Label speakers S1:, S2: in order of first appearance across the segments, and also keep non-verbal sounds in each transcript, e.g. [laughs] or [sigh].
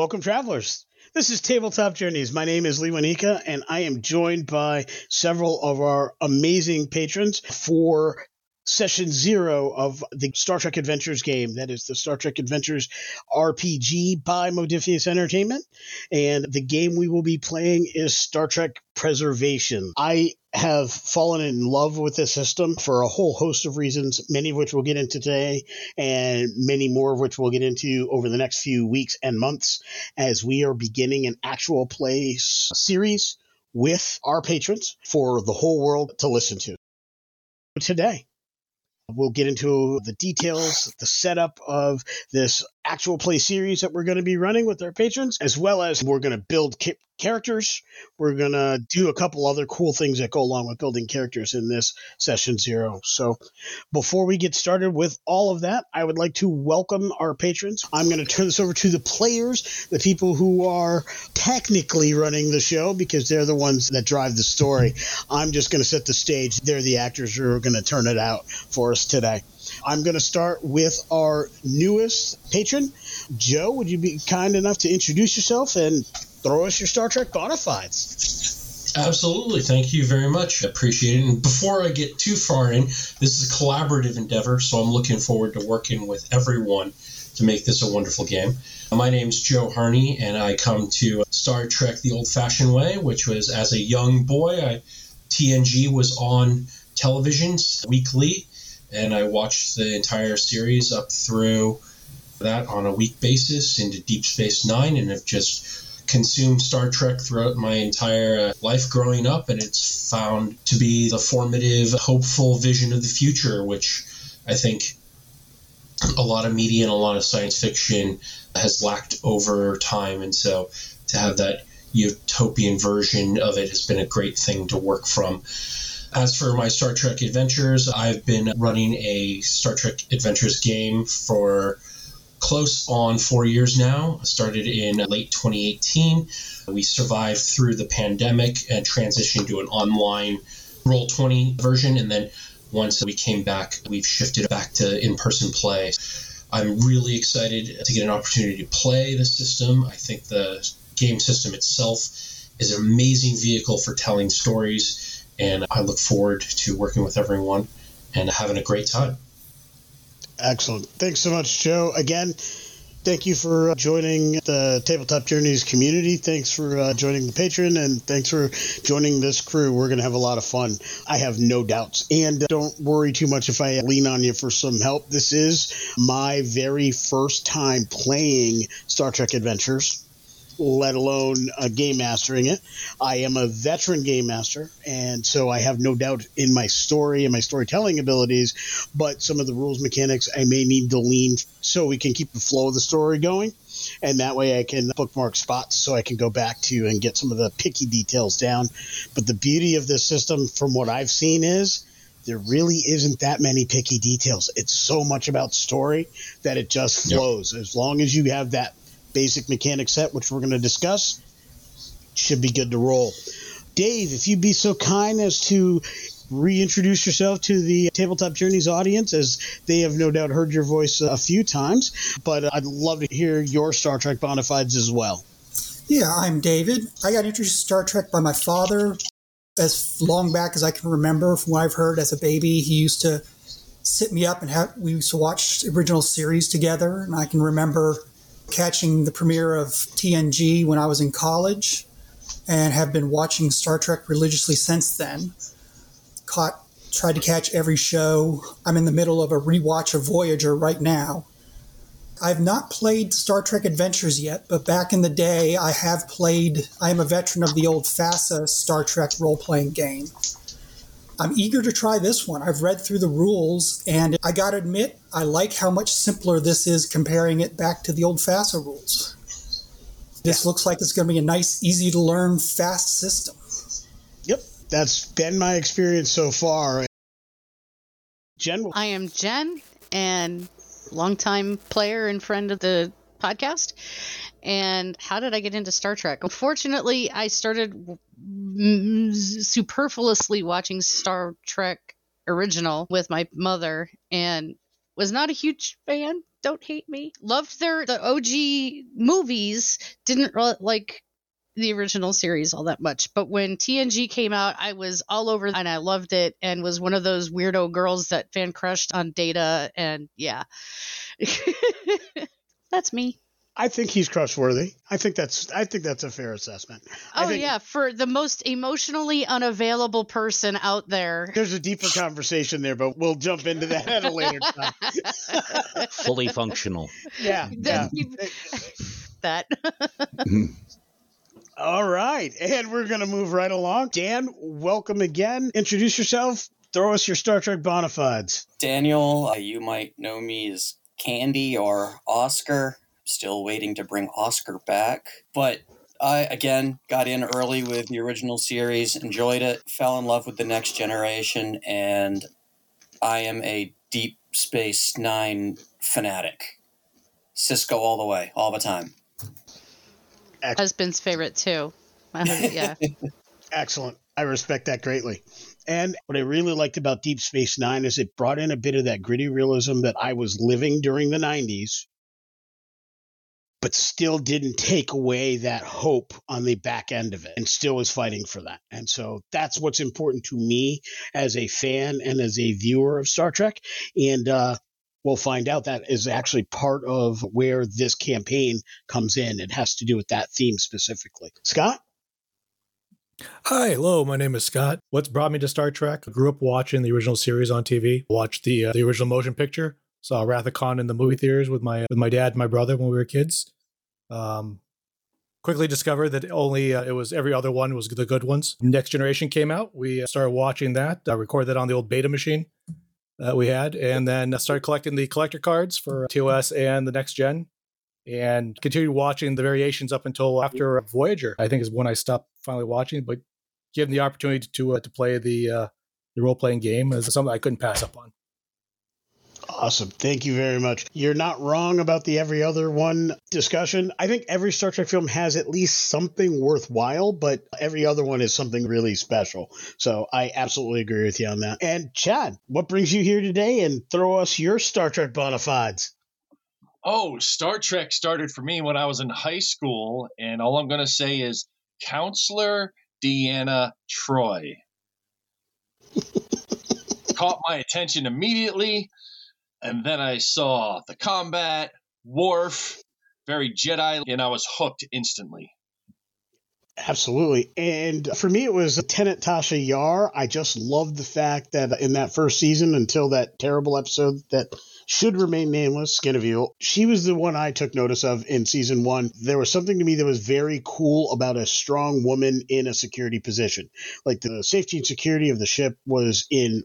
S1: Welcome, travelers. This is Tabletop Journeys. My name is Lee Wanika, and I am joined by several of our amazing patrons for session zero of the Star Trek Adventures game. That is the Star Trek Adventures RPG by Modiphius Entertainment. And the game we will be playing is Star Trek Preservation. I have fallen in love with this system for a whole host of reasons, many of which we'll get into today, and many more of which we'll get into over the next few weeks and months as we are beginning an actual play series with our patrons for the whole world to listen to. Today, We'll get into the details, the setup of this actual play series that we're going to be running with our patrons, as well as we're going to build characters. We're going to do a couple other cool things that go along with building characters in this session zero. So before we get started with all of that, I would like to welcome our patrons. I'm going to turn this over to the players, the people who are technically running the show because they're the ones that drive the story. I'm just going to set the stage. They're the actors who are going to turn it out for us today. I'm going to start with our newest patron. Joe, would you be kind enough to introduce yourself and throw us your Star Trek bona fides?
S2: Absolutely. Thank you very much. Appreciate it. And before I get too far in, this is a collaborative endeavor, so I'm looking forward to working with everyone to make this a wonderful game. My name's Joe Harney, and I come to Star Trek the old fashioned way, which was as a young boy, I, TNG was on television weekly and I watched the entire series up through that on a week basis into Deep Space Nine, and have just consumed Star Trek throughout my entire uh, life growing up, and it's found to be the formative, hopeful vision of the future, which I think a lot of media and a lot of science fiction has lacked over time, and so to have that utopian version of it has been a great thing to work from. As for my Star Trek adventures, I've been running a Star Trek adventures game for close on four years now. I started in late 2018. We survived through the pandemic and transitioned to an online Roll20 version. And then once we came back, we've shifted back to in person play. I'm really excited to get an opportunity to play the system. I think the game system itself is an amazing vehicle for telling stories and I look forward to working with everyone and having a great time.
S1: Excellent. Thanks so much, Joe. Again, thank you for uh, joining the Tabletop Journeys community. Thanks for uh, joining the patron, and thanks for joining this crew. We're going to have a lot of fun. I have no doubts. And don't worry too much if I lean on you for some help. This is my very first time playing Star Trek Adventures let alone uh, game mastering it. I am a veteran game master, and so I have no doubt in my story and my storytelling abilities. But some of the rules mechanics I may need to lean so we can keep the flow of the story going. And that way I can bookmark spots so I can go back to and get some of the picky details down. But the beauty of this system, from what I've seen, is there really isn't that many picky details. It's so much about story that it just flows. Yep. As long as you have that basic mechanic set, which we're going to discuss, should be good to roll. Dave, if you'd be so kind as to reintroduce yourself to the Tabletop Journeys audience, as they have no doubt heard your voice a few times, but I'd love to hear your Star Trek bona fides as well.
S3: Yeah, I'm David. I got introduced to Star Trek by my father as long back as I can remember from what I've heard as a baby. He used to sit me up and have, we used to watch original series together, and I can remember catching the premiere of TNG when I was in college and have been watching Star Trek religiously since then. Caught, tried to catch every show. I'm in the middle of a rewatch of Voyager right now. I've not played Star Trek Adventures yet, but back in the day, I have played. I am a veteran of the old FASA Star Trek role playing game. I'm eager to try this one. I've read through the rules, and I gotta admit, I like how much simpler this is comparing it back to the old FASA rules. This yeah. looks like it's going to be a nice, easy to learn, fast system.
S1: Yep, that's been my experience so far. Jen,
S4: I am Jen, and longtime player and friend of the podcast. And how did I get into Star Trek? Unfortunately, I started superfluously watching Star Trek original with my mother and was not a huge fan. Don't hate me. Loved their the OG movies. Didn't like the original series all that much. But when TNG came out, I was all over and I loved it and was one of those weirdo girls that fan crushed on Data and yeah. [laughs] That's me.
S1: I think he's trustworthy. I think that's I think that's a fair assessment.
S4: Oh
S1: think,
S4: yeah, for the most emotionally unavailable person out there.
S1: There's a deeper conversation there, but we'll jump into that at a later time. [laughs]
S5: Fully functional.
S1: Yeah. [laughs] yeah.
S4: that. [laughs]
S1: All right, and we're gonna move right along. Dan, welcome again. Introduce yourself. Throw us your Star Trek bona fides.
S6: Daniel, uh, you might know me as Candy or Oscar. Still waiting to bring Oscar back. But I, again, got in early with the original series, enjoyed it, fell in love with the next generation, and I am a Deep Space Nine fanatic. Sisko all the way, all the time.
S4: Husband's favorite, too. Yeah. [laughs]
S1: Excellent. I respect that greatly. And what I really liked about Deep Space Nine is it brought in a bit of that gritty realism that I was living during the 90s, but still didn't take away that hope on the back end of it and still was fighting for that. And so that's what's important to me as a fan and as a viewer of Star Trek. And uh, we'll find out that is actually part of where this campaign comes in. It has to do with that theme specifically. Scott?
S7: Hi, hello. My name is Scott. What's brought me to Star Trek? I grew up watching the original series on TV. Watched the uh, the original motion picture. Saw Wrath of Khan in the movie theaters with my with my dad and my brother when we were kids. Um, quickly discovered that only uh, it was every other one was the good ones. Next Generation came out. We uh, started watching that. I recorded that on the old beta machine that we had, and then started collecting the collector cards for TOS and the next gen and continued watching the variations up until after Voyager. I think is when I stopped finally watching, but given the opportunity to uh, to play the uh, the role playing game is something I couldn't pass up on.
S1: Awesome. Thank you very much. You're not wrong about the every other one discussion. I think every Star Trek film has at least something worthwhile, but every other one is something really special. So I absolutely agree with you on that. And Chad, what brings you here today? And throw us your Star Trek bona fides.
S8: Oh, Star Trek started for me when I was in high school, and all I'm going to say is Counselor Deanna Troi. [laughs] Caught my attention immediately, and then I saw the combat, Worf, very Jedi, and I was hooked instantly.
S1: Absolutely. And for me, it was Lieutenant Tasha Yar. I just loved the fact that in that first season, until that terrible episode that should remain nameless, Skin of Evil, she was the one I took notice of in season one. There was something to me that was very cool about a strong woman in a security position. Like the safety and security of the ship was in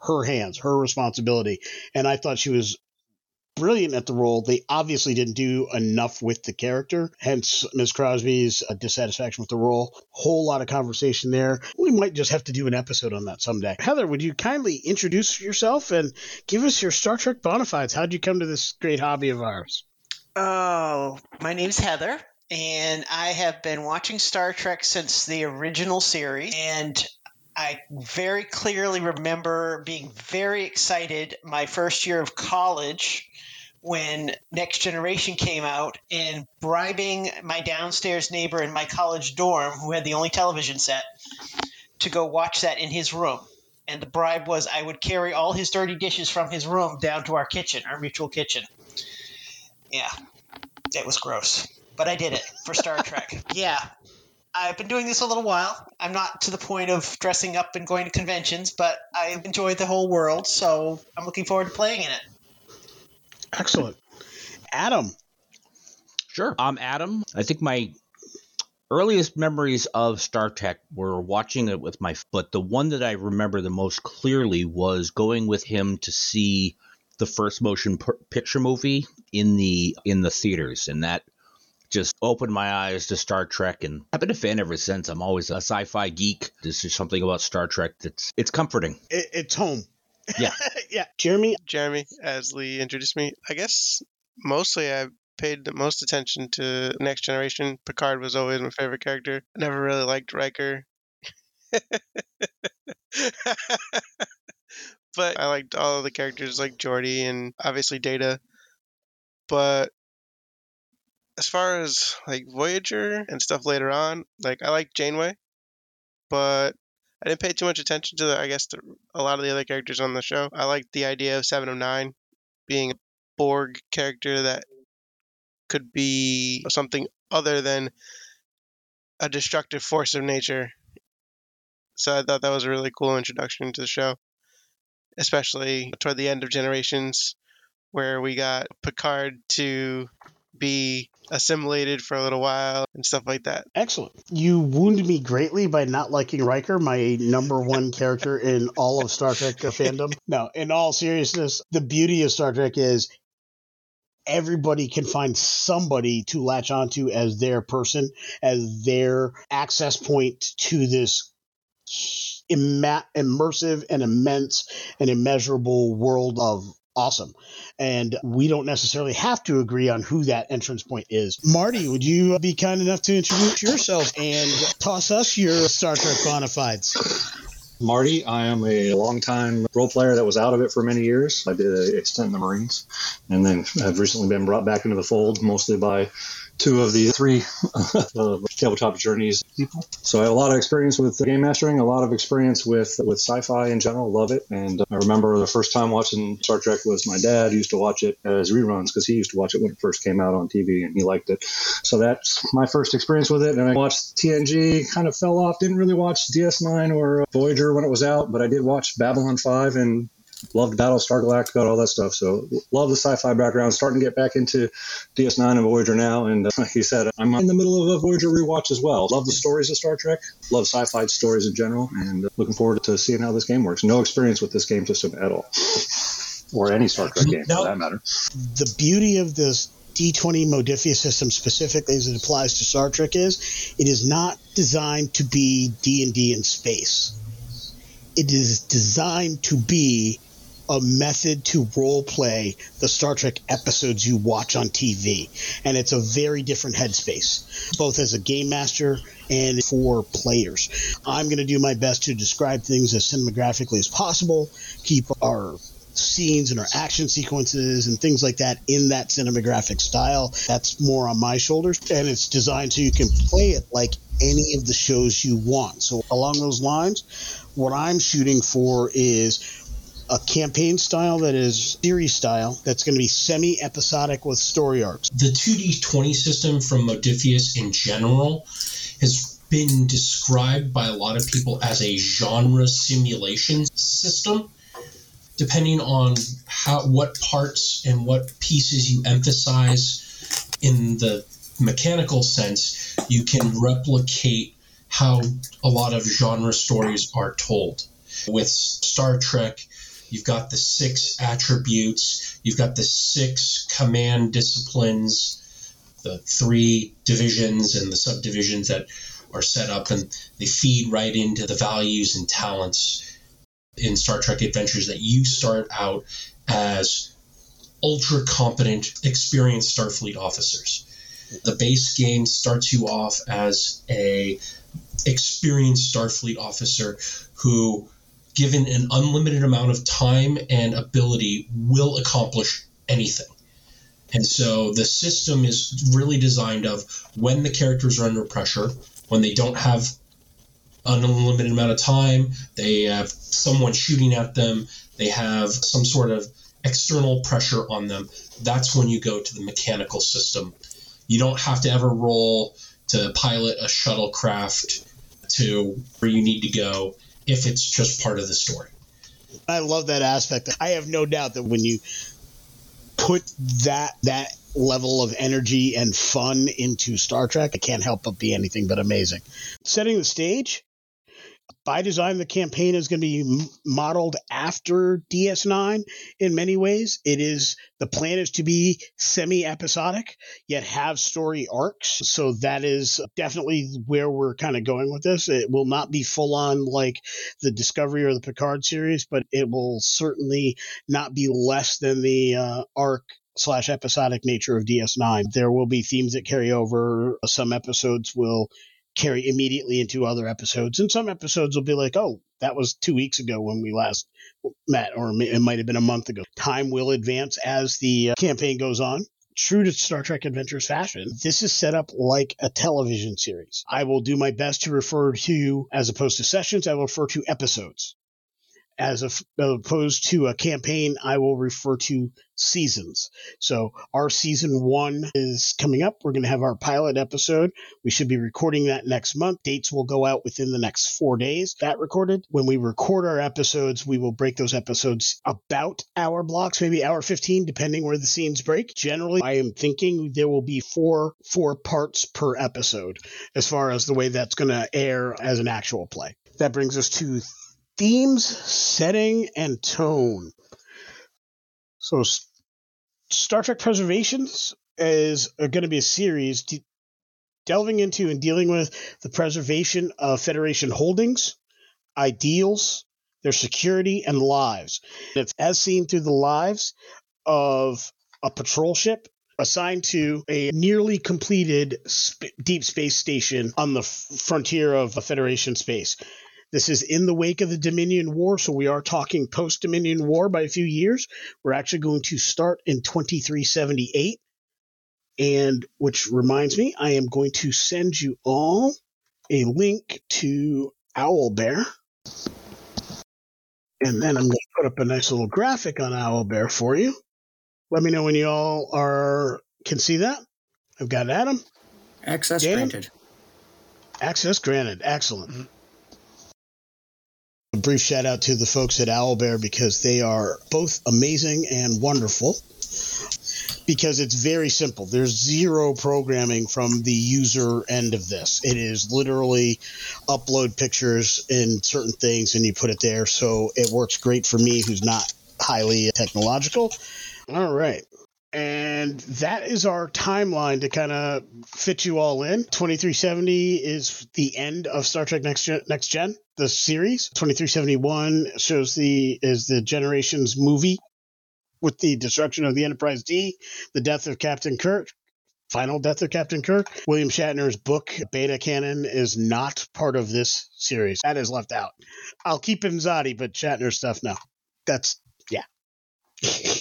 S1: her hands, her responsibility. And I thought she was brilliant at the role. They obviously didn't do enough with the character, hence Ms. Crosby's uh, dissatisfaction with the role. Whole lot of conversation there. We might just have to do an episode on that someday. Heather, would you kindly introduce yourself and give us your Star Trek bona fides? How'd you come to this great hobby of ours?
S9: Oh, my name's Heather. And I have been watching Star Trek since the original series. And I very clearly remember being very excited my first year of college when Next Generation came out and bribing my downstairs neighbor in my college dorm, who had the only television set, to go watch that in his room. And the bribe was I would carry all his dirty dishes from his room down to our kitchen, our mutual kitchen. Yeah, it was gross. But I did it for Star Trek. [laughs] Yeah, I've been doing this a little while. I'm not to the point of dressing up and going to conventions, but I enjoy the whole world, so I'm looking forward to playing in it.
S1: Excellent. Adam.
S5: Sure. I'm Adam. I think my earliest memories of Star Trek were watching it with my but the one that I remember the most clearly was going with him to see the first motion picture movie in the in the theaters and that just opened my eyes to Star Trek, and I've been a fan ever since. I'm always a sci-fi geek. There's just something about Star Trek that's it's comforting.
S1: It, it's home.
S5: Yeah, [laughs]
S1: yeah. Jeremy,
S10: Jeremy, as Lee introduced me, I guess mostly I paid the most attention to Next Generation. Picard was always my favorite character. I never really liked Riker. [laughs] but I liked all of the characters like Geordi and obviously Data. But as far as like Voyager and stuff later on, like I like Janeway, but I didn't pay too much attention to the, I guess the, a lot of the other characters on the show. I liked the idea of Seven of Nine being a Borg character that could be something other than a destructive force of nature. So I thought that was a really cool introduction to the show, especially toward the end of Generations, where we got Picard to be assimilated for a little while and stuff like that.
S1: Excellent. You wounded me greatly by not liking Riker, my number one [laughs] character in all of Star Trek fandom. No, in all seriousness, the beauty of Star Trek is everybody can find somebody to latch onto as their person, as their access point to this immersive and immense and immeasurable world of awesome. And we don't necessarily have to agree on who that entrance point is. Marty, would you be kind enough to introduce yourself and toss us your Star Trek bona fides?
S11: Marty, I am a longtime role player that was out of it for many years. I did a stint in the Marines and then have recently been brought back into the fold mostly by two of the three [laughs] uh, tabletop journeys people. So I have a lot of experience with game mastering, a lot of experience with with sci-fi in general. Love it, and I remember the first time watching Star Trek was my dad used to watch it as reruns because he used to watch it when it first came out on TV and he liked it. So that's my first experience with it. And I watched TNG, kind of fell off. Didn't really watch DS9 or Voyager when it was out, but I did watch Babylon 5 and loved Battlestar Galactica, all that stuff. So love the sci-fi background. Starting to get back into DS9 and Voyager now, and uh, [laughs] like you said, I'm in the middle of a Voyager rewatch as well. Love the stories of Star Trek. Love sci-fi stories in general, and uh, looking forward to seeing how this game works. No experience with this game system at all, or any Star Trek game for that matter.
S1: The beauty of this D20 Modiphius system specifically as it applies to Star Trek is it is not designed to be D&D in space. It is designed to be a method to role play the Star Trek episodes you watch on TV. And it's a very different headspace, both as a game master and for players. I'm going to do my best to describe things as cinematographically as possible, keep our scenes and our action sequences and things like that in that cinematographic style. That's more on my shoulders. And it's designed so you can play it like any of the shows you want. So, along those lines, what I'm shooting for is a campaign style that is series style that's going to be semi episodic with story arcs.
S2: The 2D20 system from Modiphius in general has been described by a lot of people as a genre simulation system depending on how what parts and what pieces you emphasize in the mechanical sense you can replicate how a lot of genre stories are told with star trek you've got the six attributes you've got the six command disciplines the three divisions and the subdivisions that are set up and they feed right into the values and talents in Star Trek Adventures that you start out as ultra competent, experienced Starfleet officers. The base game starts you off as a experienced Starfleet officer who, given an unlimited amount of time and ability, will accomplish anything. And so the system is really designed of when the characters are under pressure, when they don't have an unlimited amount of time, they have someone shooting at them, they have some sort of external pressure on them. That's when you go to the mechanical system. You don't have to ever roll to pilot a shuttlecraft to where you need to go if it's just part of the story.
S1: I love that aspect. I have no doubt that when you put that that level of energy and fun into Star Trek, it can't help but be anything but amazing. Setting the stage, by design, the campaign is going to be modeled after DS9 in many ways. It is the plan is to be semi episodic, yet have story arcs. So that is definitely where we're kind of going with this. It will not be full on like the Discovery or the Picard series, but it will certainly not be less than the uh, arc slash episodic nature of DS9. There will be themes that carry over. Some episodes will carry immediately into other episodes. And some episodes will be like, oh, that was two weeks ago when we last met, or it might have been a month ago. Time will advance as the uh, campaign goes on. True to Star Trek Adventures fashion, this is set up like a television series. I will do my best to refer to, as opposed to sessions, I will refer to episodes as uh, opposed to a campaign, I will refer to seasons. So our season one is coming up. We're going to have our pilot episode. We should be recording that next month. Dates will go out within the next four days. That recorded. When we record our episodes, we will break those episodes about hour blocks, maybe hour 15, depending where the scenes break. Generally, I am thinking there will be four, four parts per episode as far as the way that's going to air as an actual play. That brings us to themes, setting, and tone. So, Star Trek Preservations is going to be a series de- delving into and dealing with the preservation of Federation holdings, ideals, their security, and lives. It's as seen through the lives of a patrol ship assigned to a nearly completed sp- deep space station on the f- frontier of Federation space. This is in the wake of the Dominion War, so we are talking post Dominion War by a few years. We're actually going to start in 2378. And which reminds me, I am going to send you all a link to Owlbear. And then I'm going to put up a nice little graphic on Owlbear for you. Let me know when you all are can see that. I've got Adam.
S12: Access Dan. granted.
S1: Access granted. Excellent. Mm-hmm a brief shout out to the folks at Owlbear because they are both amazing and wonderful. Because it's very simple. There's zero programming from the user end of this. It is literally upload pictures in certain things and you put it there. So it works great for me who's not highly technological. All right. And that is our timeline to kind of fit you all in. 2370 is the end of Star Trek Next Gen, Next Gen, the series. 2371 shows the is the Generations movie with the destruction of the Enterprise D, the death of Captain Kirk, final death of Captain Kirk. William Shatner's book, Beta Canon, is not part of this series. That is left out. I'll keep Imzadi, but Shatner stuff, no. That's, yeah. [laughs]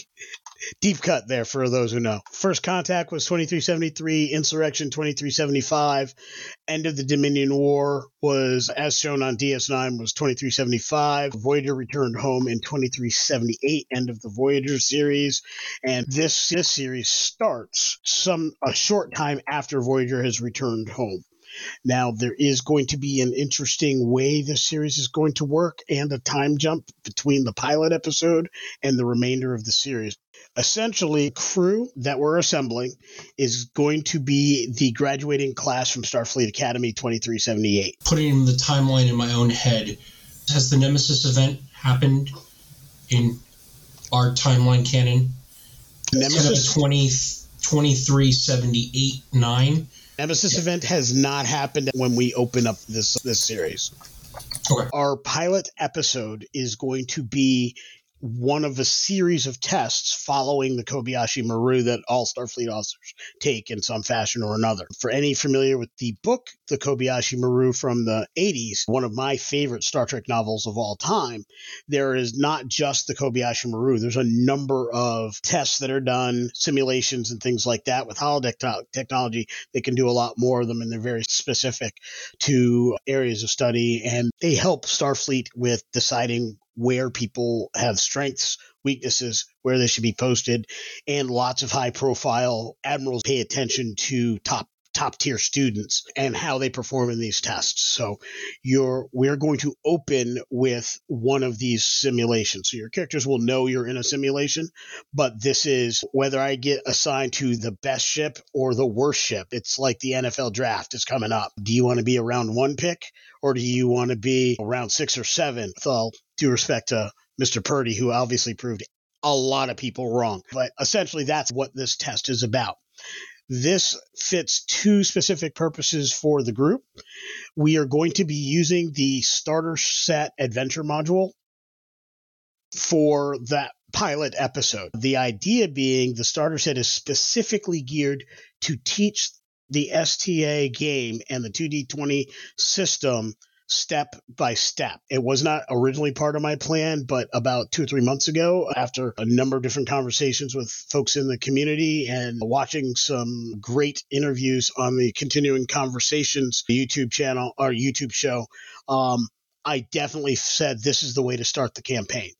S1: deep cut there for those who know. First contact was 2373, insurrection 2375, end of the Dominion War was, as shown on DS9, was 2375. Voyager returned home in 2378, end of the Voyager series, and this this series starts some a short time after Voyager has returned home. Now, there is going to be an interesting way this series is going to work and a time jump between the pilot episode and the remainder of the series. Essentially, crew that we're assembling is going to be the graduating class from Starfleet Academy 2378.
S2: Putting the timeline in my own head, has the Nemesis event happened in our timeline canon?
S1: Nemesis
S2: 20, 2378 9.
S1: Nemesis event has not happened when we open up this this series.
S2: Okay.
S1: Our pilot episode is going to be one of a series of tests following the Kobayashi Maru that all Starfleet officers take in some fashion or another. For any familiar with the book, The Kobayashi Maru from the 80s, one of my favorite Star Trek novels of all time, there is not just the Kobayashi Maru. There's a number of tests that are done, simulations and things like that with holodeck to- technology. They can do a lot more of them and they're very specific to areas of study and they help Starfleet with deciding where people have strengths, weaknesses, where they should be posted, and lots of high profile admirals pay attention to top top tier students and how they perform in these tests. So you're we're going to open with one of these simulations. So your characters will know you're in a simulation, but this is whether I get assigned to the best ship or the worst ship. It's like the NFL draft is coming up. Do you want to be a round 1 pick or do you want to be around 6 or 7? With all due respect to Mr. Purdy who obviously proved a lot of people wrong. But essentially that's what this test is about. This fits two specific purposes for the group. We are going to be using the starter set adventure module for that pilot episode. The idea being the starter set is specifically geared to teach the STA game and the 2D20 system step by step. It was not originally part of my plan, but about two or three months ago, after a number of different conversations with folks in the community and watching some great interviews on the Continuing Conversations YouTube channel or YouTube show, um, I definitely said this is the way to start the campaign.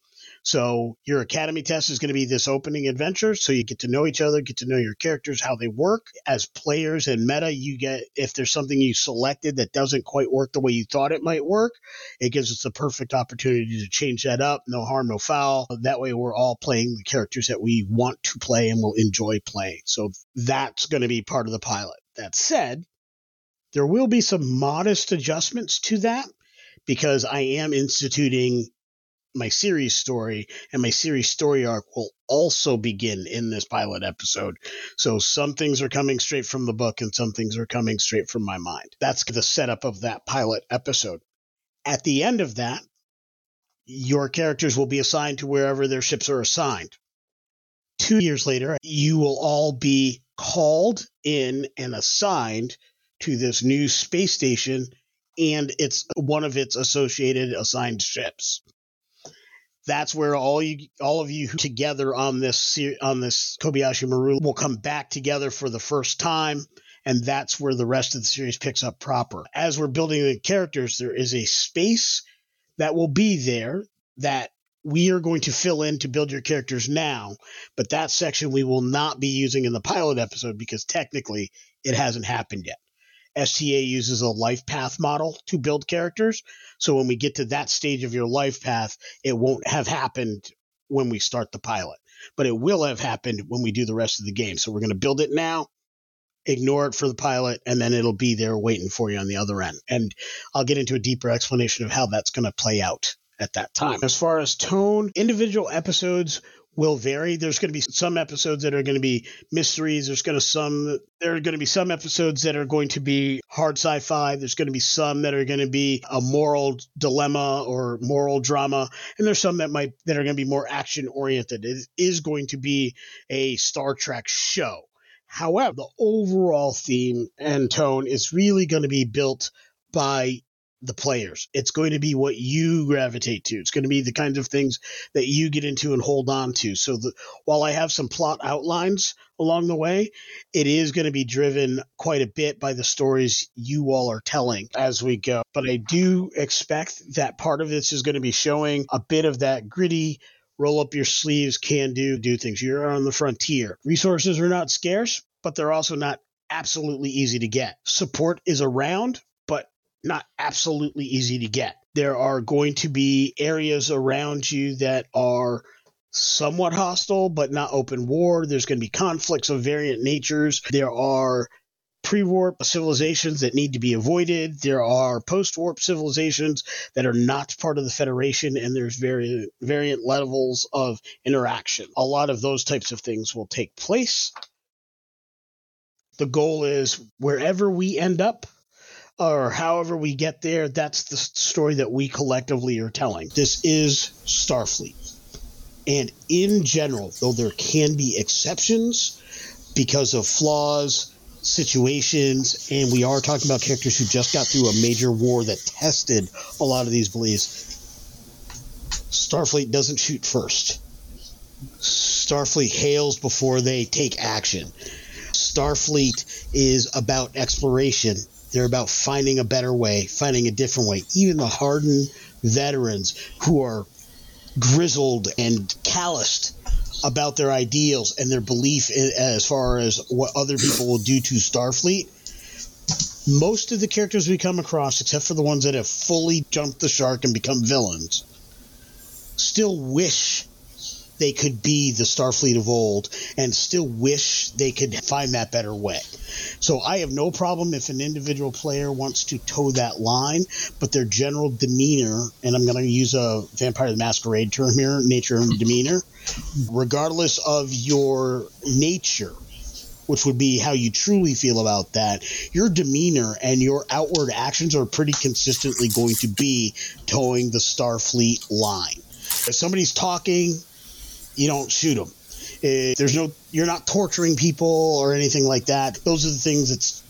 S1: So your academy test is going to be this opening adventure. So you get to know each other, get to know your characters, how they work. As players and meta, you get if there's something you selected that doesn't quite work the way you thought it might work, it gives us the perfect opportunity to change that up. No harm, no foul. That way we're all playing the characters that we want to play and will enjoy playing. So that's going to be part of the pilot. That said, there will be some modest adjustments to that because I am instituting my series story and my series story arc will also begin in this pilot episode. So some things are coming straight from the book and some things are coming straight from my mind. That's the setup of that pilot episode. At the end of that, your characters will be assigned to wherever their ships are assigned. Two years later, you will all be called in and assigned to this new space station and it's one of its associated assigned ships that's where all you all of you together on this on this Kobayashi Maru will come back together for the first time and that's where the rest of the series picks up proper. As we're building the characters there is a space that will be there that we are going to fill in to build your characters now, but that section we will not be using in the pilot episode because technically it hasn't happened yet. STA uses a life path model to build characters. So when we get to that stage of your life path, it won't have happened when we start the pilot, but it will have happened when we do the rest of the game. So we're going to build it now, ignore it for the pilot, and then it'll be there waiting for you on the other end. And I'll get into a deeper explanation of how that's going to play out at that time. As far as tone, individual episodes will vary. There's going to be some episodes that are going to be mysteries. There's going to some there are going to be some episodes that are going to be hard sci-fi. There's going to be some that are going to be a moral dilemma or moral drama, and there's some that might that are going to be more action oriented. It is going to be a Star Trek show. However, the overall theme and tone is really going to be built by the players. It's going to be what you gravitate to. It's going to be the kinds of things that you get into and hold on to. So the, while I have some plot outlines along the way, it is going to be driven quite a bit by the stories you all are telling as we go. But I do expect that part of this is going to be showing a bit of that gritty roll up your sleeves, can do, do things. You're on the frontier. Resources are not scarce, but they're also not absolutely easy to get. Support is around, not absolutely easy to get. There are going to be areas around you that are somewhat hostile, but not open war. There's going to be conflicts of variant natures. There are pre warp civilizations that need to be avoided. There are post warp civilizations that are not part of the Federation, and there's very variant levels of interaction. A lot of those types of things will take place. The goal is wherever we end up, or however we get there, that's the story that we collectively are telling. This is Starfleet. And in general, though there can be exceptions because of flaws, situations, and we are talking about characters who just got through a major war that tested a lot of these beliefs, Starfleet doesn't shoot first. Starfleet hails before they take action. Starfleet is about exploration. They're about finding a better way, finding a different way. Even the hardened veterans who are grizzled and calloused about their ideals and their belief in, as far as what other people will do to Starfleet. Most of the characters we come across, except for the ones that have fully jumped the shark and become villains, still wish they could be the Starfleet of old and still wish they could find that better way. So I have no problem if an individual player wants to toe that line, but their general demeanor, and I'm going to use a Vampire the Masquerade term here, nature and demeanor, regardless of your nature, which would be how you truly feel about that, your demeanor and your outward actions are pretty consistently going to be toeing the Starfleet line. If somebody's talking, you don't shoot them. If eh, there's no, you're not torturing people or anything like that. Those are the things that's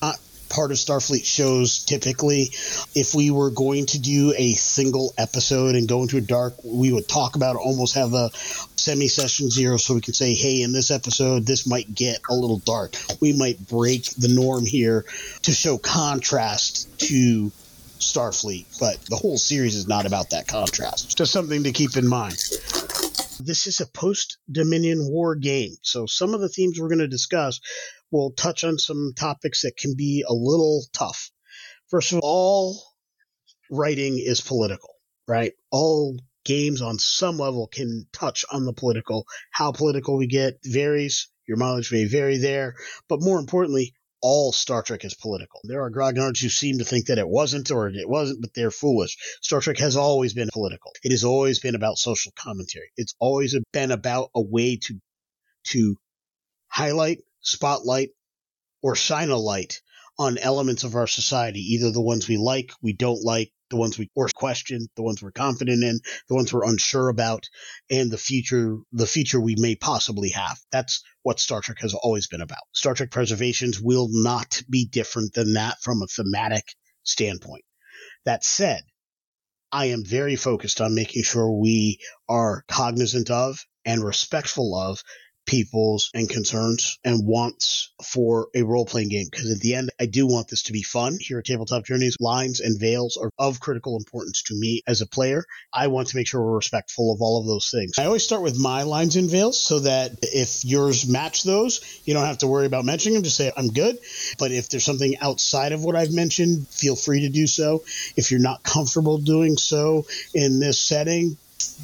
S1: not part of Starfleet shows typically. If we were going to do a single episode and go into a dark, we would talk about it, almost have a semi session zero so we can say, hey, in this episode, this might get a little dark. We might break the norm here to show contrast to Starfleet, but the whole series is not about that contrast. Just something to keep in mind. This is a post Dominion War game, so some of the themes we're going to discuss will touch on some topics that can be a little tough. First of all, writing is political, right? All games on some level can touch on the political. How political we get varies. Your mileage may vary there, but more importantly, all Star Trek is political. There are grognards who seem to think that it wasn't or it wasn't, but they're foolish. Star Trek has always been political. It has always been about social commentary. It's always been about a way to to highlight, spotlight, or shine a light on elements of our society, either the ones we like, we don't like, the ones we question, the ones we're confident in, the ones we're unsure about, and the future the future we may possibly have. That's what Star Trek has always been about. Star Trek Preservations will not be different than that from a thematic standpoint. That said, I am very focused on making sure we are cognizant of and respectful of people's and concerns and wants for a role playing game. Because at the end, I do want this to be fun. Here at Tabletop Journeys, lines and veils are of critical importance to me as a player. I want to make sure we're respectful of all of those things. I always start with my lines and veils so that if yours match those, you don't have to worry about mentioning them. Just say, I'm good. But if there's something outside of what I've mentioned, feel free to do so. If you're not comfortable doing so in this setting,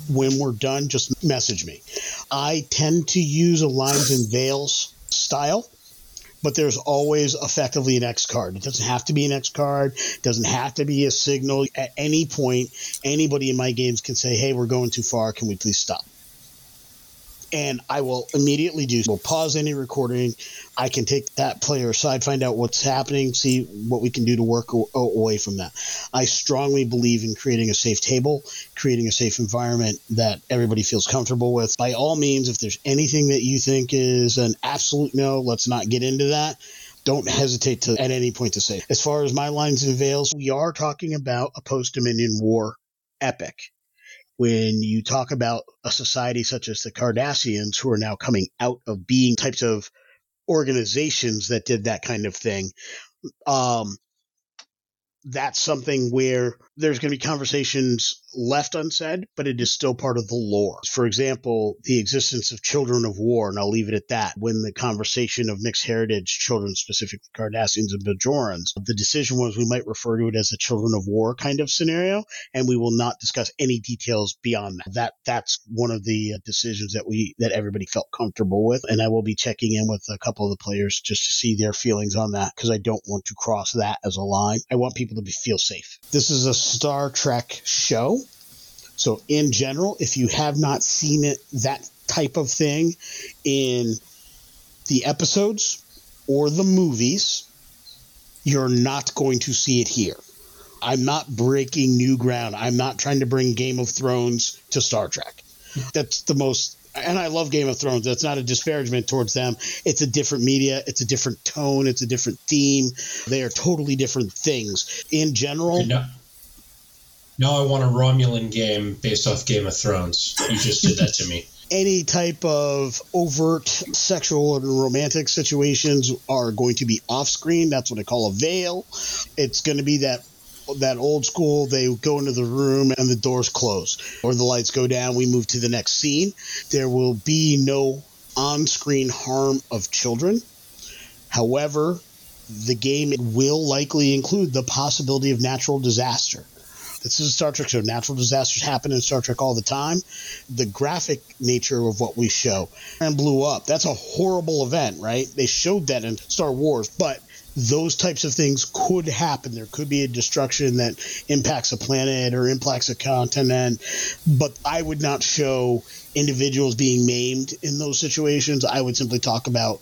S1: when we're done, just message me. I tend to use a lines and veils style, but there's always effectively an X card. It doesn't have to be an X card, doesn't have to be a signal. At any point, anybody in my games can say, hey, we're going too far. Can we please stop? And I will immediately do. We'll pause any recording. I can take that player aside, find out what's happening, see what we can do to work away from that. I strongly believe in creating a safe table, creating a safe environment that everybody feels comfortable with. By all means, if there's anything that you think is an absolute no, let's not get into that don't hesitate to at any point to say. As far as my lines and veils, we are talking about a post Dominion War epic when you talk about a society such as the Cardassians, who are now coming out of being types of organizations that did that kind of thing, um, that's something where there's going to be conversations left unsaid, but it is still part of the lore. For example, the existence of children of war, and I'll leave it at that. When the conversation of mixed heritage children, specifically Cardassians and Bajorans, the decision was we might refer to it as a children of war kind of scenario, and we will not discuss any details beyond that. That that's one of the uh, decisions that we that everybody felt comfortable with, and I will be checking in with a couple of the players just to see their feelings on that because I don't want to cross that as a line. I want people to be, feel safe. This is a Star Trek show. So, in general, if you have not seen it, that type of thing in the episodes or the movies, you're not going to see it here. I'm not breaking new ground. I'm not trying to bring Game of Thrones to Star Trek. That's the most and I love Game of Thrones. That's not a disparagement towards them. It's a different media, it's a different tone, it's a different theme. They are totally different things. In general,
S2: now I want a Romulan game based off Game of Thrones. You just did that to me. [laughs]
S1: Any type of overt sexual and romantic situations are going to be off screen. That's what I call a veil. It's going to be that that old school they go into the room and the doors close or the lights go down we move to the next scene there will be no on-screen harm of children however the game will likely include the possibility of natural disaster this is a Star Trek show. Natural disasters happen in Star Trek all the time. The graphic nature of what we show and blew up. That's a horrible event, right? They showed that in Star Wars, but those types of things could happen. There could be a destruction that impacts a planet or impacts a continent, but I would not show individuals being maimed in those situations. I would simply talk about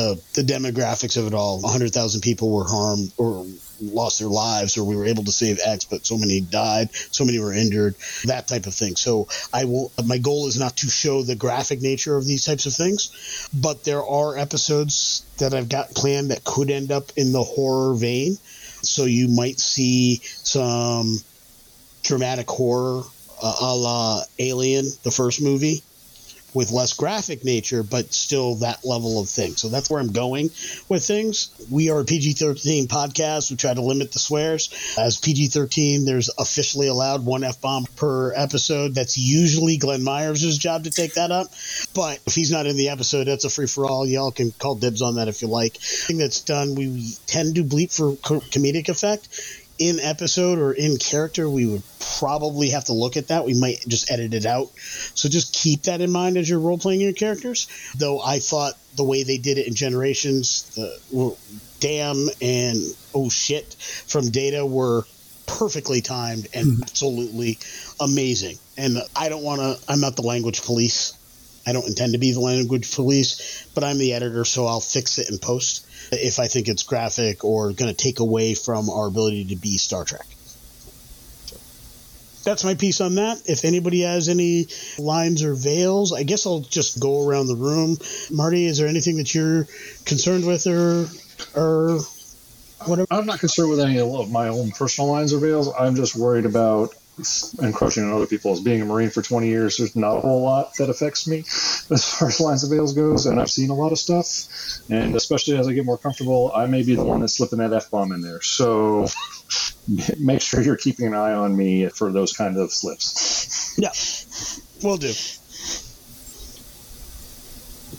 S1: uh, the demographics of it all. 100,000 people were harmed or lost their lives, or we were able to save X, but so many died, so many were injured, that type of thing. So I will. My goal is not to show the graphic nature of these types of things, but there are episodes that I've got planned that could end up in the horror vein. So you might see some dramatic horror uh, a la Alien, the first movie with less graphic nature, but still that level of thing. So that's where I'm going with things. We are a PG 13 podcast. We try to limit the swears. As PG 13, there's officially allowed one F bomb per episode. That's usually Glenn Myers' job to take that up. But if he's not in the episode, that's a free for all. Y'all can call dibs on that if you like. Thing that's done, we tend to bleep for comedic effect in episode or in character, we would probably have to look at that. We might just edit it out. So just keep that in mind as you're role playing your characters. Though I thought the way they did it in Generations, the damn and oh shit from Data were perfectly timed and mm-hmm. absolutely amazing. And I don't want to, I'm not the language police. I don't intend to be the language police, but I'm the editor, so I'll fix it in post if I think it's graphic or going to take away from our ability to be Star Trek. that's my piece on that. If anybody has any lines or veils, I guess I'll just go around the room. Marty, is there anything that you're concerned with or or whatever?
S11: I'm not concerned with any of my own personal lines or veils. I'm just worried about encroaching on other people. As being a Marine for 20 years, there's not a whole lot that affects me [laughs] as far as lines of veils goes, and I've seen a lot of stuff. And especially as I get more comfortable, I may be the one that's slipping that f bomb in there. So [laughs] make sure you're keeping an eye on me for those kind of slips.
S1: Yeah, we'll do.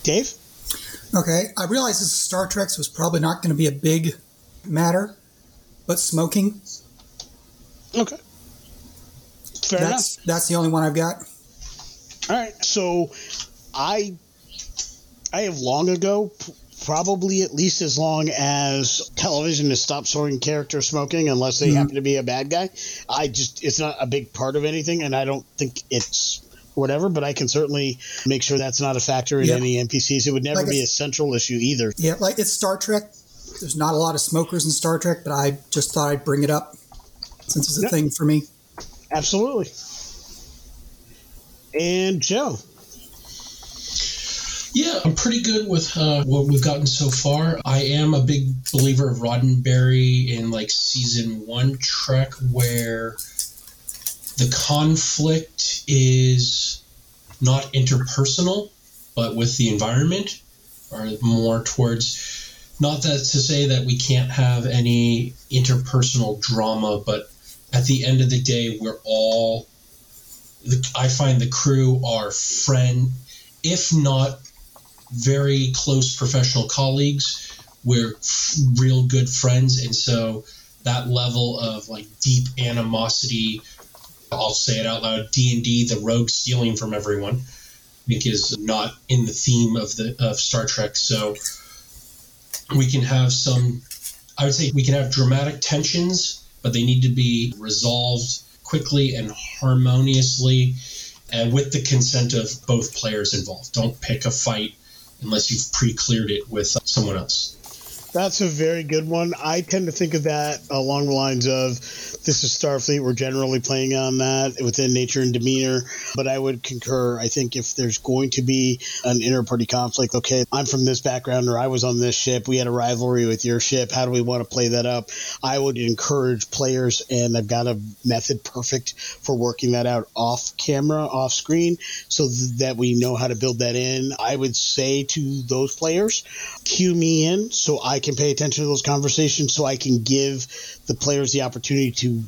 S1: Dave.
S3: Okay, I realize this Star Trek was probably not going to be a big matter, but smoking.
S1: Okay. Fair
S3: that's,
S1: enough.
S3: That's the only one I've got.
S1: All right. So I I have long ago, probably at least as long as television has stopped showing characters smoking, unless they mm-hmm. happen to be a bad guy. I just it's not a big part of anything, and I don't think it's whatever. But I can certainly make sure that's not a factor in yep. any NPCs. It would never like be a central issue either.
S3: Yeah, like it's Star Trek. There's not a lot of smokers in Star Trek, but I just thought I'd bring it up since it's a yep. thing for me.
S1: Absolutely. And Joe.
S2: Yeah, I'm pretty good with uh, what we've gotten so far. I am a big believer of Roddenberry in like season one Trek, where the conflict is not interpersonal, but with the environment, or more towards not that to say that we can't have any interpersonal drama, but at the end of the day, we're all. I find the crew are friend, if not very close professional colleagues. We're f- real good friends, and so that level of like deep animosity. I'll say it out loud. D and D, the rogue stealing from everyone, I think is not in the theme of the of Star Trek. So we can have some. I would say we can have dramatic tensions, but they need to be resolved quickly and harmoniously, and with the consent of both players involved. Don't pick a fight unless you've pre-cleared it with someone else.
S1: That's a very good one. I tend to think of that along the lines of this is Starfleet. We're generally playing on that within nature and demeanor. But I would concur. I think if there's going to be an interparty conflict, okay, I'm from this background or I was on this ship. We had a rivalry with your ship. How do we want to play that up? I would encourage players, and I've got a method perfect for working that out off camera, off screen, so that we know how to build that in. I would say to those players, cue me in so I can pay attention to those conversations so I can give the players the opportunity to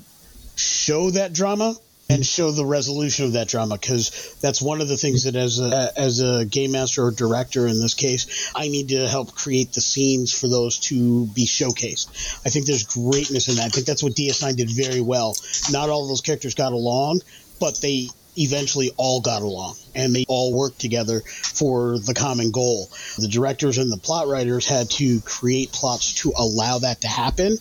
S1: show that drama and show the resolution of that drama because that's one of the things that as a as a game master or director in this case I need to help create the scenes for those to be showcased. I think there's greatness in that. I think that's what DS9 did very well. Not all those characters got along, but they eventually all got along and they all worked together for the common goal. The directors and the plot writers had to create plots to allow that to happen,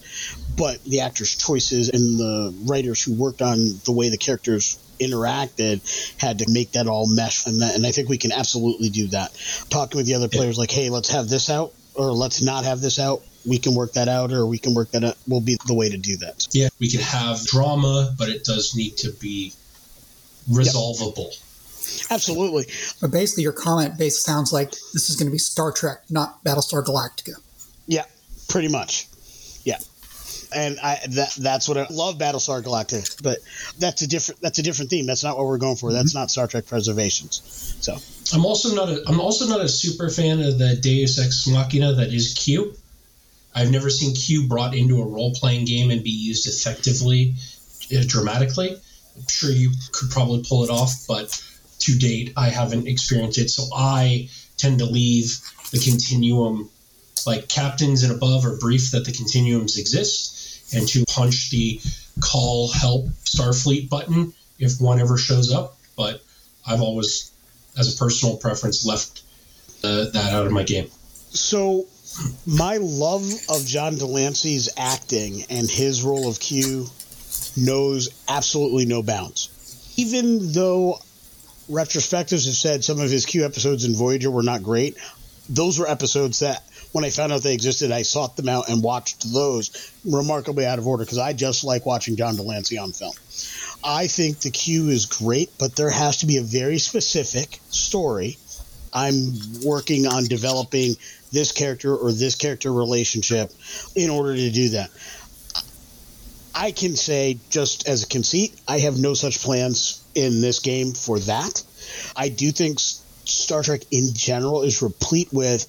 S1: but the actors' choices and the writers who worked on the way the characters interacted had to make that all mesh and that, and I think we can absolutely do that. Talking with the other players like, "Hey, let's have this out or let's not have this out." We can work that out or we can work that out will be the way to do that.
S2: Yeah, we can have drama, but it does need to be resolvable.
S1: Yep. Absolutely.
S3: But basically, your comment base sounds like this is going to be Star Trek, not Battlestar Galactica.
S1: Yeah, pretty much. Yeah. And I that that's what I love Battlestar Galactica, but that's a different that's a different theme. That's not what we're going for. That's mm-hmm. not Star Trek Preservations. So
S2: I'm also not a I'm also not a super fan of the Deus Ex Machina that is Q. I've never seen Q brought into a role playing game and be used effectively, uh, dramatically. I'm sure you could probably pull it off, but to date, I haven't experienced it. So I tend to leave the continuum, like captains and above are briefed that the continuums exist, and to punch the call help Starfleet button if one ever shows up. But I've always, as a personal preference, left uh, that out of my game.
S1: So my love of John de Lancie's acting and his role of Q knows absolutely no bounds. Even though retrospectives have said some of his Q episodes in Voyager were not great, those were episodes that when I found out they existed, I sought them out and watched those remarkably out of order because I just like watching John de Lancie on film. I think the Q is great, but there has to be a very specific story. I'm working on developing this character or this character relationship in order to do that. I can say, just as a conceit, I have no such plans in this game for that. I do think Star Trek in general is replete with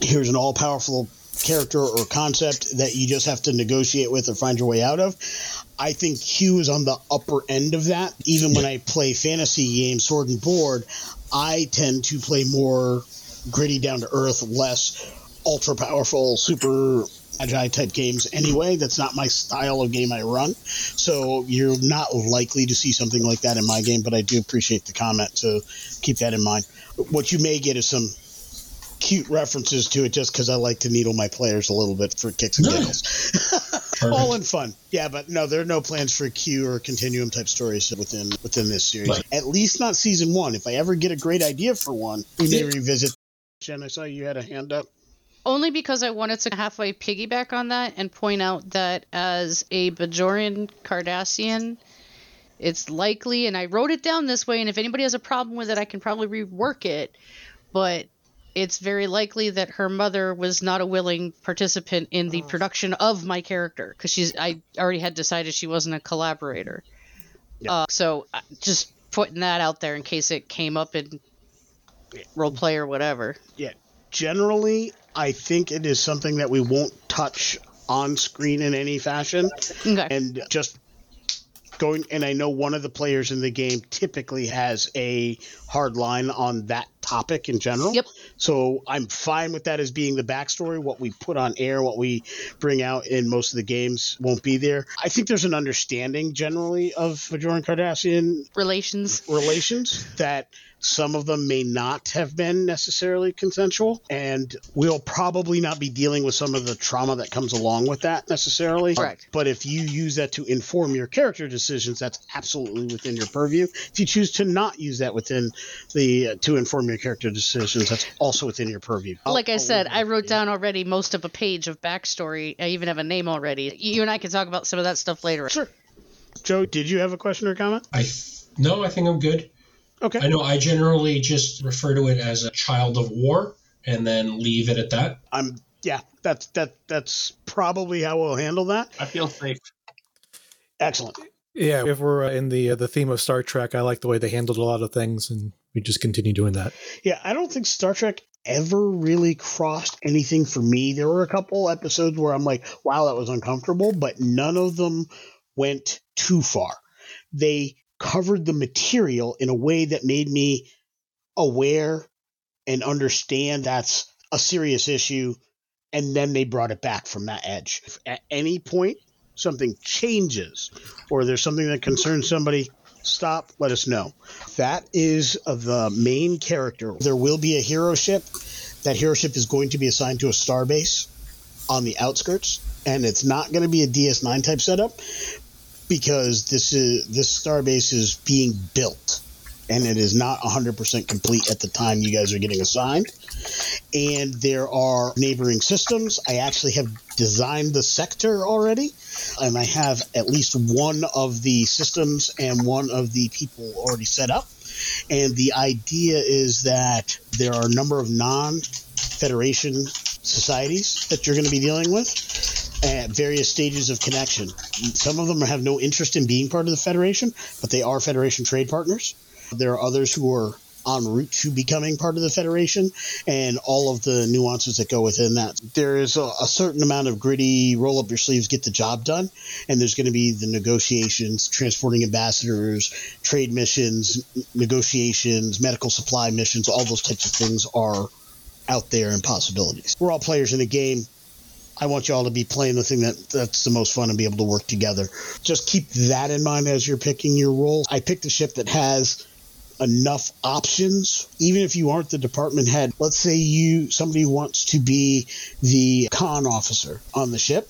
S1: here's an all powerful character or concept that you just have to negotiate with or find your way out of. I think Q is on the upper end of that. Even when I play fantasy games, Sword and Board, I tend to play more gritty, down to earth, less ultra powerful, super Magi type games anyway. That's not my style of game I run. So you're not likely to see something like that in my game, but I do appreciate the comment So keep that in mind. What you may get is some cute references to it just because I like to needle my players a little bit for kicks and giggles. [laughs] All in fun. Yeah, but no, there are no plans for Q or continuum type stories within within this series. Right. At least not season one. If I ever get a great idea for one, we may revisit. Jen, I saw you had a hand up
S4: only because I wanted to halfway piggyback on that and point out that as a Bajoran Cardassian, it's likely, and I wrote it down this way, and if anybody has a problem with it, I can probably rework it, but it's very likely that her mother was not a willing participant in the production of my character because she's I already had decided she wasn't a collaborator. Yep. Uh, so uh, just putting that out there in case it came up in role play or whatever.
S1: Yeah, generally I think it is something that we won't touch on screen in any fashion.
S4: Okay.
S1: And just going, and I know one of the players in the game typically has a hard line on that topic in general.
S4: Yep.
S1: So I'm fine with that as being the backstory. What we put on air, what we bring out in most of the games won't be there. I think there's an understanding generally of Bajoran Cardassian
S4: Relations.
S1: relations that some of them may not have been necessarily consensual, and we'll probably not be dealing with some of the trauma that comes along with that necessarily.
S4: Correct.
S1: But if you use that to inform your character decisions, that's absolutely within your purview. If you choose to not use that within the uh, to inform your character decisions, that's also within your purview.
S4: Like I
S1: I'll-
S4: said, I wrote down already most of a page of backstory. I even have a name already. You and I can talk about some of that stuff later.
S1: Sure. Joe, did you have a question or comment?
S2: I no, I think I'm good.
S1: Okay.
S2: I know I generally just refer to it as a child of war and then leave it at that.
S1: I'm yeah, that's that that's probably how we'll handle that.
S8: I feel safe.
S1: Excellent.
S7: Yeah, if we're uh, in the uh, the theme of Star Trek, I like the way they handled a lot of things, and we just continue doing that.
S1: Yeah, I don't think Star Trek ever really crossed anything for me. There were a couple episodes where I'm like, wow, that was uncomfortable, but none of them went too far. They covered the material in a way that made me aware and understand that's a serious issue. And then they brought it back from that edge. If at any point something changes or there's something that concerns somebody, stop, let us know. That is the main character. There will be a hero ship. That hero ship is going to be assigned to a starbase on the outskirts, and it's not going to be a DS9 type setup because this is this starbase is being built and it is not 100% complete at the time you guys are getting assigned. And there are neighboring systems. I actually have designed the sector already and i have at least one of the systems and one of the people already set up. And the idea is that there are a number of non federation societies that you're going to be dealing with at various stages of connection. Some of them have no interest in being part of the Federation, but they are Federation trade partners. There are others who are en route to becoming part of the Federation and all of the nuances that go within that. There is a, a certain amount of gritty roll up your sleeves, get the job done, and there's going to be the negotiations, transporting ambassadors, trade missions, negotiations, medical supply missions, all those types of things are out there and possibilities. We're all players in the game. I want you all to be playing the thing that that's the most fun and be able to work together. Just keep that in mind as you're picking your role. I picked a ship that has enough options even if you aren't the department head let's say you somebody wants to be the con officer on the ship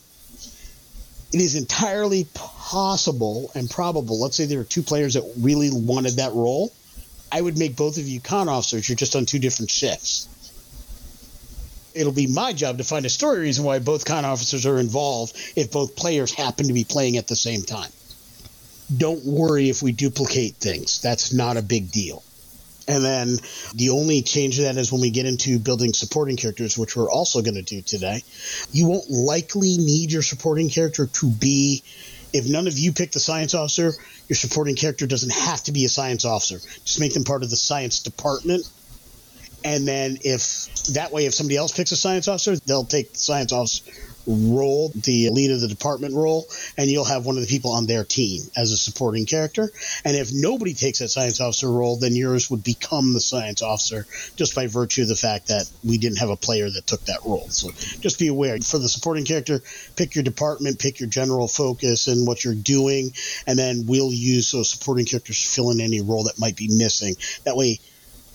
S1: it is entirely possible and probable let's say there are two players that really wanted that role i would make both of you con officers you're just on two different shifts it'll be my job to find a story reason why both con officers are involved if both players happen to be playing at the same time. Don't worry if we duplicate things. That's not a big deal. And then the only change to that is when we get into building supporting characters, which we're also going to do today. You won't likely need your supporting character to be, if none of you pick the science officer, your supporting character doesn't have to be a science officer. Just make them part of the science department and then if that way if somebody else picks a science officer they'll take the science officer role the lead of the department role and you'll have one of the people on their team as a supporting character. And if nobody takes that science officer role then yours would become the science officer just by virtue of the fact that we didn't have a player that took that role. So just be aware for the supporting character pick your department pick your general focus and what you're doing and then we'll use those supporting characters to fill in any role that might be missing. That way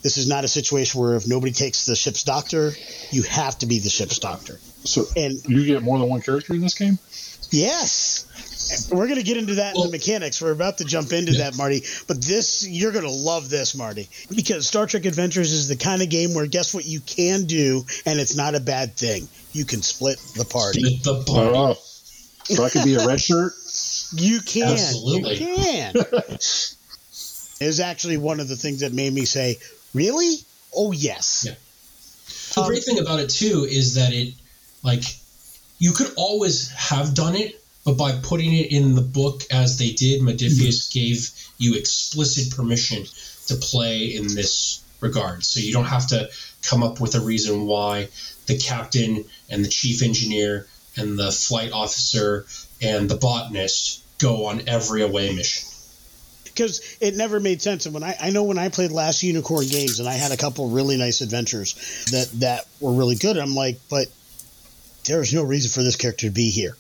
S1: this is not a situation where if nobody takes the ship's doctor, you have to be the ship's doctor.
S13: So
S1: and
S13: you get more than one character in this game?
S1: Yes. We're going to get into that in the mechanics. We're about to jump into that, Marty. But this, you're going to love this, Marty, because Star Trek Adventures is the kind of game where guess what you can do, and it's not a bad thing. You can split the party.
S2: Split the party.
S13: Oh, so I could be a red [laughs] shirt?
S1: You can.
S2: Absolutely.
S1: You can. [laughs] it was actually one of the things that made me say, really? Oh, yes.
S2: Yeah. The um, great thing about it too is that it, like, you could always have done it, but by putting it in the book as they did, Modiphius gave you explicit permission to play in this regard. So you don't have to come up with a reason why the captain and the chief engineer and the flight officer and the botanist go on every away mission
S1: because it never made sense. And when I, I know when I played last Unicorn games and I had a couple really nice adventures that that were really good, I'm like, but there's no reason for this character to be here.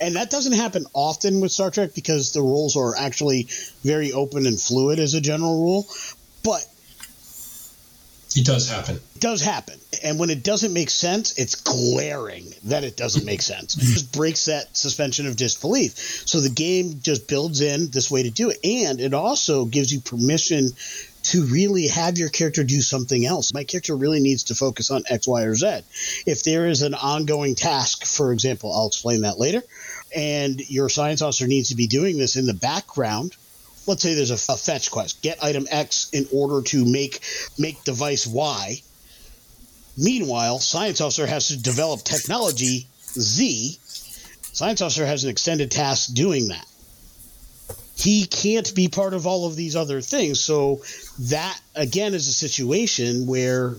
S1: And that doesn't happen often with Star Trek because the rules are actually very open and fluid as a general rule. But
S2: it does happen.
S1: It does happen. And when it doesn't make sense, it's glaring that it doesn't make sense. It just breaks that suspension of disbelief. So the game just builds in this way to do it. And it also gives you permission to really have your character do something else. My character really needs to focus on X, Y, or Z. If there is an ongoing task, for example, I'll explain that later, and your science officer needs to be doing this in the background, let's say there's a, a, fetch quest. Get item x in order to make make device y. Meanwhile science officer has to develop technology z. Science officer has an extended task doing that. He can't be part of all of these other things. So that again is a situation where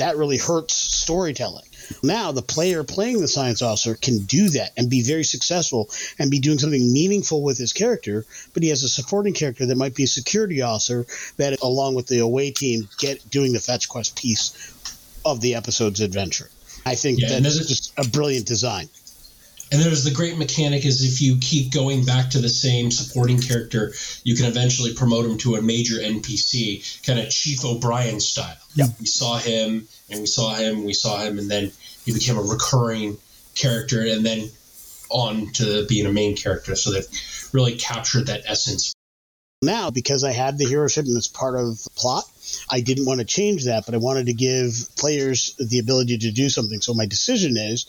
S1: that really hurts storytelling now, the player playing the science officer can do that and be very successful and be doing something meaningful with his character, but he has a supporting character that might be a security officer that, along with the away team, get doing the fetch quest piece of the episode's adventure. I think yeah, that's just a brilliant design.
S2: And there's the great mechanic is if you keep going back to the same supporting character, you can eventually promote him to a major NPC, kind of Chief O'Brien style.
S1: Yep.
S2: We saw him and we saw him, and we saw him, and then he became a recurring character, and then on to being a main character. So they've really captured that essence.
S1: Now, because I had the hero ship and it's part of the plot, I didn't want to change that, but I wanted to give players the ability to do something. So my decision is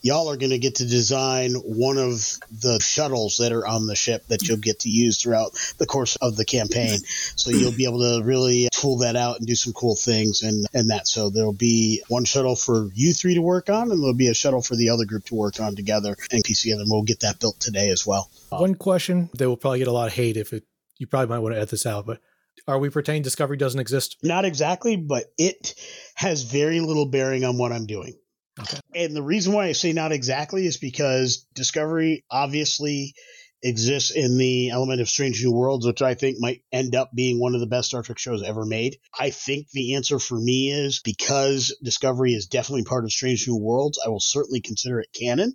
S1: y'all are going to get to design one of the shuttles that are on the ship that you'll get to use throughout the course of the campaign. So you'll be able to really tool that out and do some cool things and, and that. So there'll be one shuttle for you three to work on, and there'll be a shuttle for the other group to work on together and piece together. And we'll get that built today as well.
S7: One question that will probably get a lot of hate if it, you probably might want to edit this out, but are we pretending Discovery doesn't exist?
S1: Not exactly, but it has very little bearing on what I'm doing. Okay. And the reason why I say not exactly is because Discovery obviously exists in the element of Strange New Worlds, which I think might end up being one of the best Star Trek shows ever made. I think the answer for me is because Discovery is definitely part of Strange New Worlds, I will certainly consider it canon.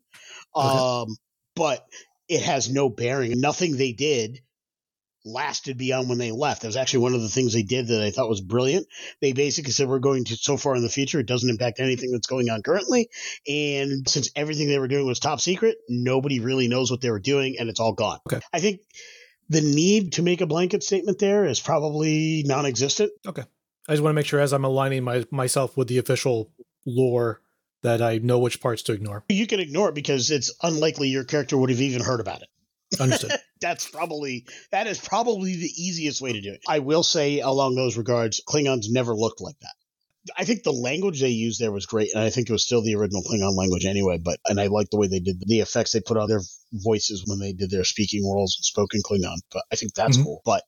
S1: Okay. Um, but it has no bearing. Nothing they did lasted beyond when they left. That was actually one of the things they did that I thought was brilliant. They basically said we're going to so far in the future, it doesn't impact anything that's going on currently. And since everything they were doing was top secret, nobody really knows what they were doing and it's all gone.
S7: Okay.
S1: I think the need to make a blanket statement there is probably non existent.
S7: Okay. I just want to make sure as I'm aligning my, myself with the official lore that I know which parts to ignore.
S1: You can ignore it because it's unlikely your character would have even heard about it.
S7: Understood. [laughs]
S1: That's probably that is probably the easiest way to do it. I will say along those regards, Klingons never looked like that. I think the language they used there was great, and I think it was still the original Klingon language anyway. But and I like the way they did the effects they put on their voices when they did their speaking roles and spoken Klingon. But I think that's mm-hmm. cool. But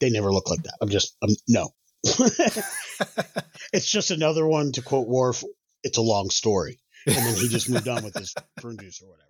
S1: they never look like that. I'm just I'm, no. [laughs] it's just another one to quote Worf. It's a long story, and then he just moved on with his prune juice or whatever.